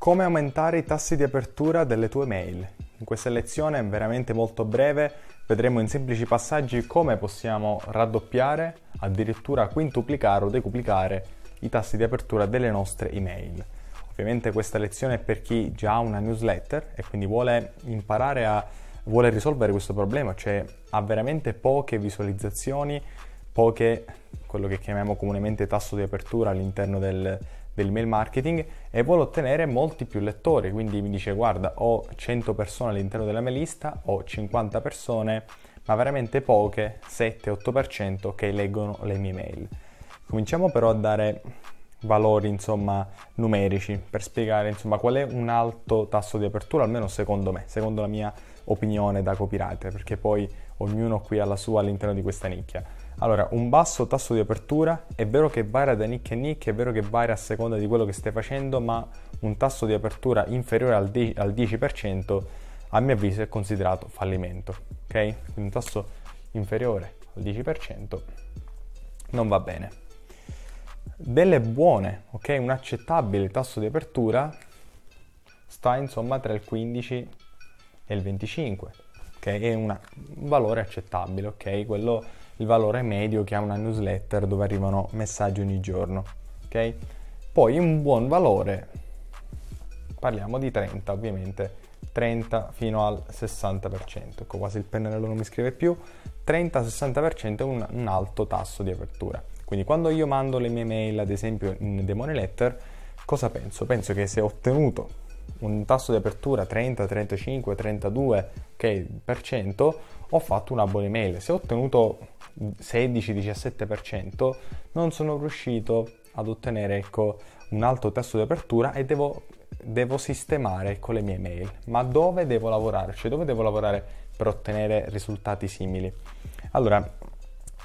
Come aumentare i tassi di apertura delle tue mail? In questa lezione, veramente molto breve, vedremo in semplici passaggi come possiamo raddoppiare, addirittura quintuplicare o decuplicare i tassi di apertura delle nostre email. Ovviamente questa lezione è per chi già ha una newsletter e quindi vuole imparare a vuole risolvere questo problema, cioè ha veramente poche visualizzazioni, poche quello che chiamiamo comunemente tasso di apertura all'interno del, dell'email marketing e vuole ottenere molti più lettori, quindi mi dice guarda ho 100 persone all'interno della mia lista, ho 50 persone, ma veramente poche, 7-8% che leggono le mie mail. Cominciamo però a dare valori insomma numerici per spiegare insomma qual è un alto tasso di apertura almeno secondo me secondo la mia opinione da copywriter perché poi ognuno qui ha la sua all'interno di questa nicchia allora, un basso tasso di apertura è vero che varia da nicchia a nicchia, è vero che varia a seconda di quello che stai facendo, ma un tasso di apertura inferiore al, 10% a mio avviso è considerato fallimento. Ok? Quindi un tasso inferiore al 10% non va bene. Delle buone, ok? Un accettabile tasso di apertura sta insomma tra il 15 e il 25, ok? È una, un valore accettabile, ok? Quello il valore medio che ha una newsletter dove arrivano messaggi ogni giorno. Ok? Poi un buon valore, parliamo di 30 ovviamente, 30 fino al 60%, ecco quasi il pennarello non mi scrive più, 30-60% è un, un alto tasso di apertura. Quindi quando io mando le mie mail, ad esempio in Demone Letter, cosa penso? Penso che se ho ottenuto un tasso di apertura 30, 35, 32 okay, ho fatto una buona email. Se ho ottenuto 16-17%, non sono riuscito ad ottenere ecco, un alto tasso di apertura e devo, devo sistemare con le mie email. Ma dove devo lavorare? Cioè dove devo lavorare per ottenere risultati simili? Allora,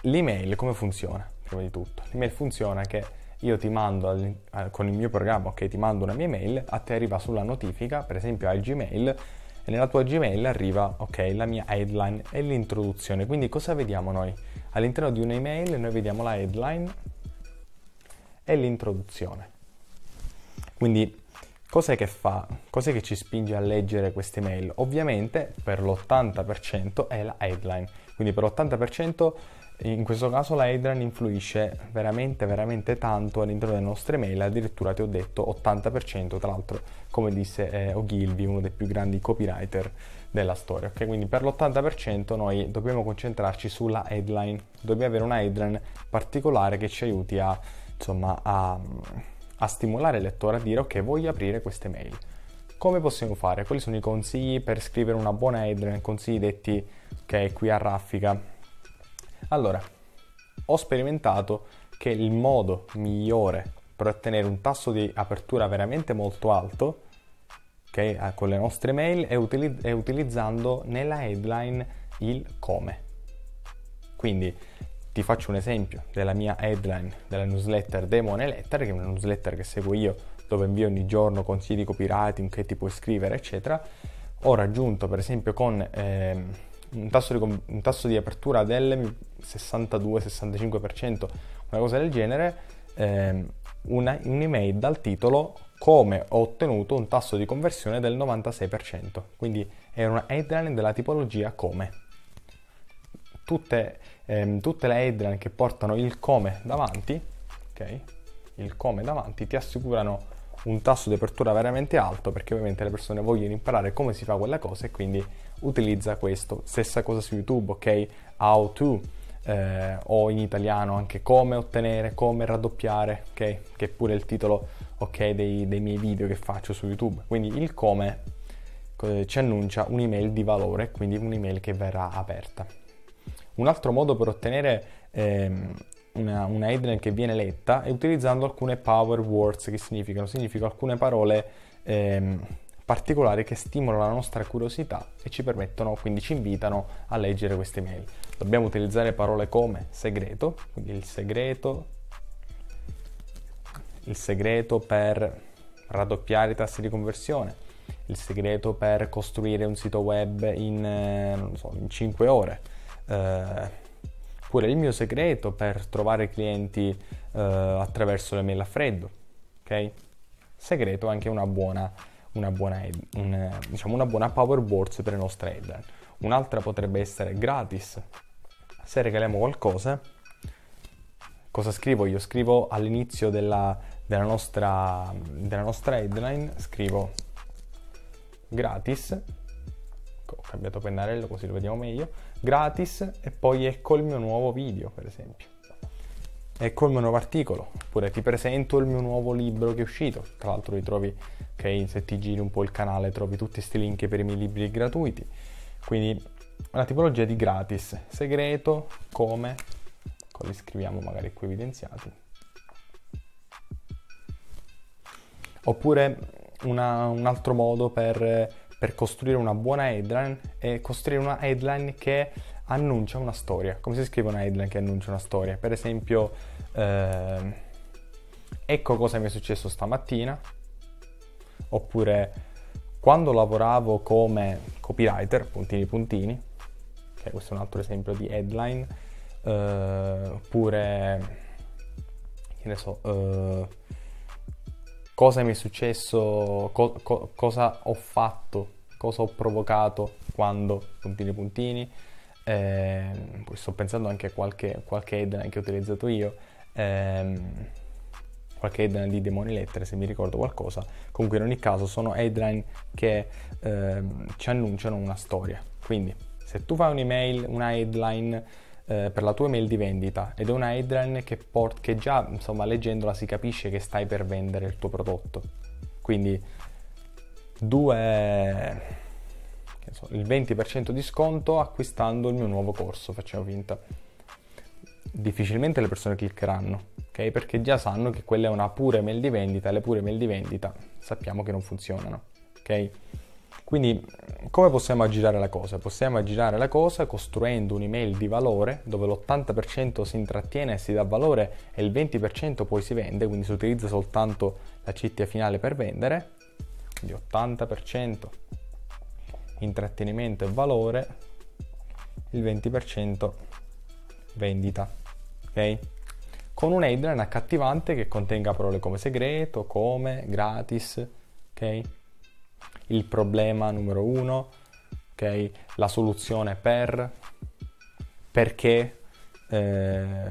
l'email come funziona? Prima di tutto, l'email funziona che io ti mando con il mio programma, ok, ti mando una mia email, a te arriva sulla notifica, per esempio al Gmail, e nella tua Gmail arriva, ok, la mia headline e l'introduzione. Quindi cosa vediamo noi? All'interno di un'email noi vediamo la headline e l'introduzione. Quindi cos'è che fa? Cos'è che ci spinge a leggere queste mail? Ovviamente per l'80% è la headline. Quindi per l'80% in questo caso la headline influisce veramente veramente tanto all'interno delle nostre mail, addirittura ti ho detto 80%, tra l'altro come disse eh, Ogilvy, uno dei più grandi copywriter della storia. Okay? Quindi per l'80% noi dobbiamo concentrarci sulla headline, dobbiamo avere una headline particolare che ci aiuti a, insomma, a, a stimolare il lettore a dire ok voglio aprire queste mail. Come possiamo fare? Quali sono i consigli per scrivere una buona headline? Consigli detti ok qui a raffica allora, ho sperimentato che il modo migliore per ottenere un tasso di apertura veramente molto alto okay, eh, con le nostre mail è, utilizz- è utilizzando nella headline il come. Quindi ti faccio un esempio della mia headline della newsletter Demone Letter, che è una newsletter che seguo io, dove invio ogni giorno consigli di copywriting che ti puoi scrivere, eccetera. Ho raggiunto per esempio con ehm, un tasso, di, un tasso di apertura del 62-65%, una cosa del genere, ehm, una, un'email dal titolo come ho ottenuto un tasso di conversione del 96%, quindi è una headline della tipologia come. Tutte, ehm, tutte le headline che portano il come davanti, ok? Il come davanti ti assicurano un tasso di apertura veramente alto perché ovviamente le persone vogliono imparare come si fa quella cosa e quindi utilizza questo. Stessa cosa su YouTube, ok? How to eh, o in italiano anche come ottenere, come raddoppiare, ok? Che è pure il titolo, ok, dei, dei miei video che faccio su YouTube. Quindi il come ci annuncia un'email di valore, quindi un'email che verrà aperta. Un altro modo per ottenere ehm, una, una headline che viene letta è utilizzando alcune power words che significano, significano alcune parole ehm, particolari che stimolano la nostra curiosità e ci permettono, quindi ci invitano a leggere queste mail. Dobbiamo utilizzare parole come segreto, quindi il segreto, il segreto per raddoppiare i tassi di conversione, il segreto per costruire un sito web in, eh, so, in 5 ore. Eh, oppure il mio segreto per trovare clienti eh, attraverso le mail a freddo, ok? segreto anche una buona, una buona, un, diciamo una buona power boards per le nostre headline. Un'altra potrebbe essere gratis. Se regaliamo qualcosa, cosa scrivo io? Scrivo all'inizio della, della, nostra, della nostra headline, scrivo gratis, ho cambiato pennarello così lo vediamo meglio, gratis e poi ecco il mio nuovo video per esempio. Ecco il mio nuovo articolo, oppure ti presento il mio nuovo libro che è uscito. Tra l'altro ritrovi, ok, se ti giri un po' il canale trovi tutti questi link per i miei libri gratuiti. Quindi una tipologia di gratis, segreto, come, li scriviamo magari qui evidenziati. Oppure una, un altro modo per, per costruire una buona headline è costruire una headline che annuncia una storia. Come si scrive una headline che annuncia una storia? Per esempio, eh, ecco cosa mi è successo stamattina, oppure quando lavoravo come copywriter, puntini puntini, che questo è un altro esempio di headline, eh, oppure, che ne so, eh, cosa mi è successo, co- co- cosa ho fatto, cosa ho provocato quando, puntini puntini, eh, poi sto pensando anche a qualche, qualche headline che ho utilizzato io, ehm, qualche headline di Demoni Lettere se mi ricordo qualcosa. Comunque in ogni caso sono headline che ehm, ci annunciano una storia. Quindi se tu fai un'email, una headline eh, per la tua email di vendita ed è una headline che, port- che già insomma leggendola si capisce che stai per vendere il tuo prodotto. Quindi due so, il 20% di sconto acquistando il mio nuovo corso, facciamo finta. Difficilmente le persone cliccheranno, ok? Perché già sanno che quella è una pura email di vendita e le pure email di vendita sappiamo che non funzionano, ok? Quindi come possiamo aggirare la cosa? Possiamo aggirare la cosa costruendo un'email di valore dove l'80% si intrattiene e si dà valore e il 20% poi si vende, quindi si utilizza soltanto la CTA finale per vendere, quindi 80% intrattenimento e valore, il 20% vendita. Ok? Con un headline accattivante che contenga parole come segreto, come, gratis, ok? Il problema numero uno, ok? La soluzione per, perché, eh,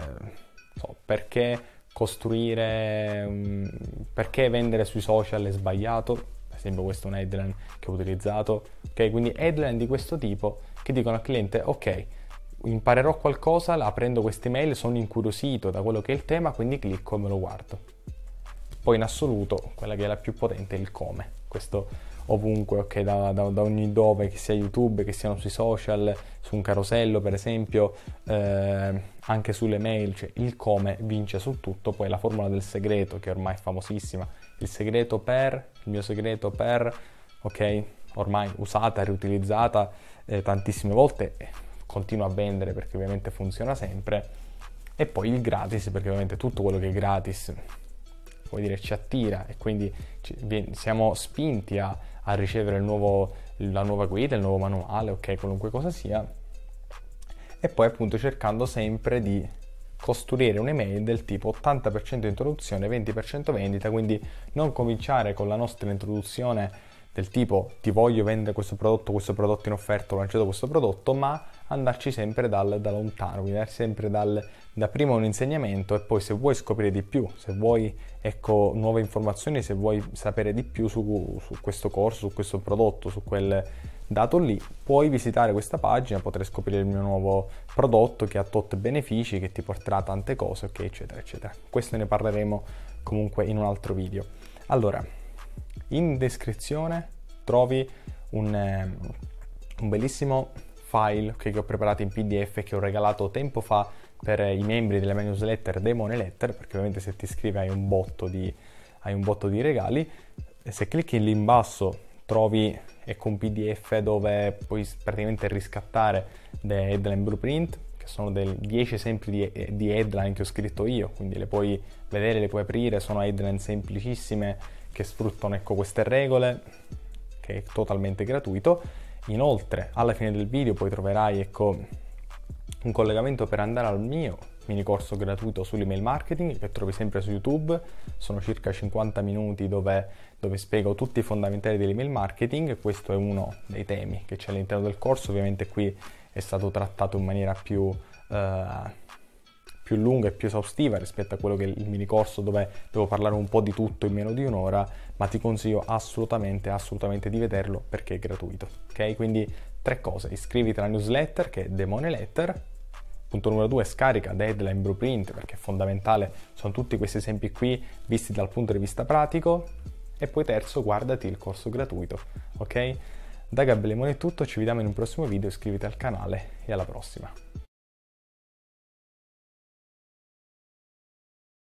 so, perché costruire, um, perché vendere sui social è sbagliato, esempio questo è un headline che ho utilizzato, ok? Quindi headline di questo tipo che dicono al cliente, ok, imparerò qualcosa, la prendo queste mail, sono incuriosito da quello che è il tema, quindi clicco e me lo guardo. Poi in assoluto, quella che è la più potente è il come, questo ovunque, ok, da, da, da, ogni dove, che sia YouTube, che siano sui social, su un carosello per esempio, eh, anche sulle mail, cioè il come vince su tutto, poi la formula del segreto che ormai è famosissima, il segreto per, il mio segreto per, ok, ormai usata, riutilizzata eh, tantissime volte, continua a vendere perché ovviamente funziona sempre, e poi il gratis perché ovviamente tutto quello che è gratis vuol dire ci attira. E quindi ci, siamo spinti a, a ricevere nuovo, la nuova guida, il nuovo manuale, ok, qualunque cosa sia, e poi appunto cercando sempre di costruire un'email del tipo 80% introduzione, 20% vendita, quindi non cominciare con la nostra introduzione del tipo ti voglio vendere questo prodotto, questo prodotto in offerta, ho lanciato questo prodotto, ma andarci sempre dal, da lontano, quindi sempre dal, da prima un insegnamento e poi se vuoi scoprire di più, se vuoi ecco, nuove informazioni, se vuoi sapere di più su, su questo corso, su questo prodotto, su quel dato lì, puoi visitare questa pagina, potrai scoprire il mio nuovo prodotto che ha tot benefici, che ti porterà tante cose, ok, eccetera, eccetera. Questo ne parleremo comunque in un altro video. Allora, in descrizione trovi un, eh, un bellissimo file okay, che ho preparato in PDF che ho regalato tempo fa per i membri della mia newsletter Demone Letter, perché ovviamente se ti iscrivi hai un botto di, un botto di regali. Se clicchi lì in basso trovi ecco un PDF dove puoi praticamente riscattare le headline blueprint, che sono dei 10 esempi di, di, headline che ho scritto io, quindi le puoi vedere, le puoi aprire, sono headline semplicissime che sfruttano ecco, queste regole, che è totalmente gratuito. Inoltre, alla fine del video poi troverai ecco, un collegamento per andare al mio mini corso gratuito sull'email marketing che trovi sempre su YouTube, sono circa 50 minuti dove, dove spiego tutti i fondamentali dell'email marketing, questo è uno dei temi che c'è all'interno del corso, ovviamente qui è stato trattato in maniera più... Uh, più lunga e più esaustiva rispetto a quello che è il mini corso dove devo parlare un po' di tutto in meno di un'ora, ma ti consiglio assolutamente, assolutamente di vederlo perché è gratuito. Ok? Quindi tre cose, iscriviti alla newsletter che è Demone Letter, Punto numero due, scarica Deadline Blueprint perché è fondamentale, sono tutti questi esempi qui visti dal punto di vista pratico. E poi terzo, guardati il corso gratuito, ok? Da Gabriele Lemone è tutto, ci vediamo in un prossimo video, iscriviti al canale e alla prossima.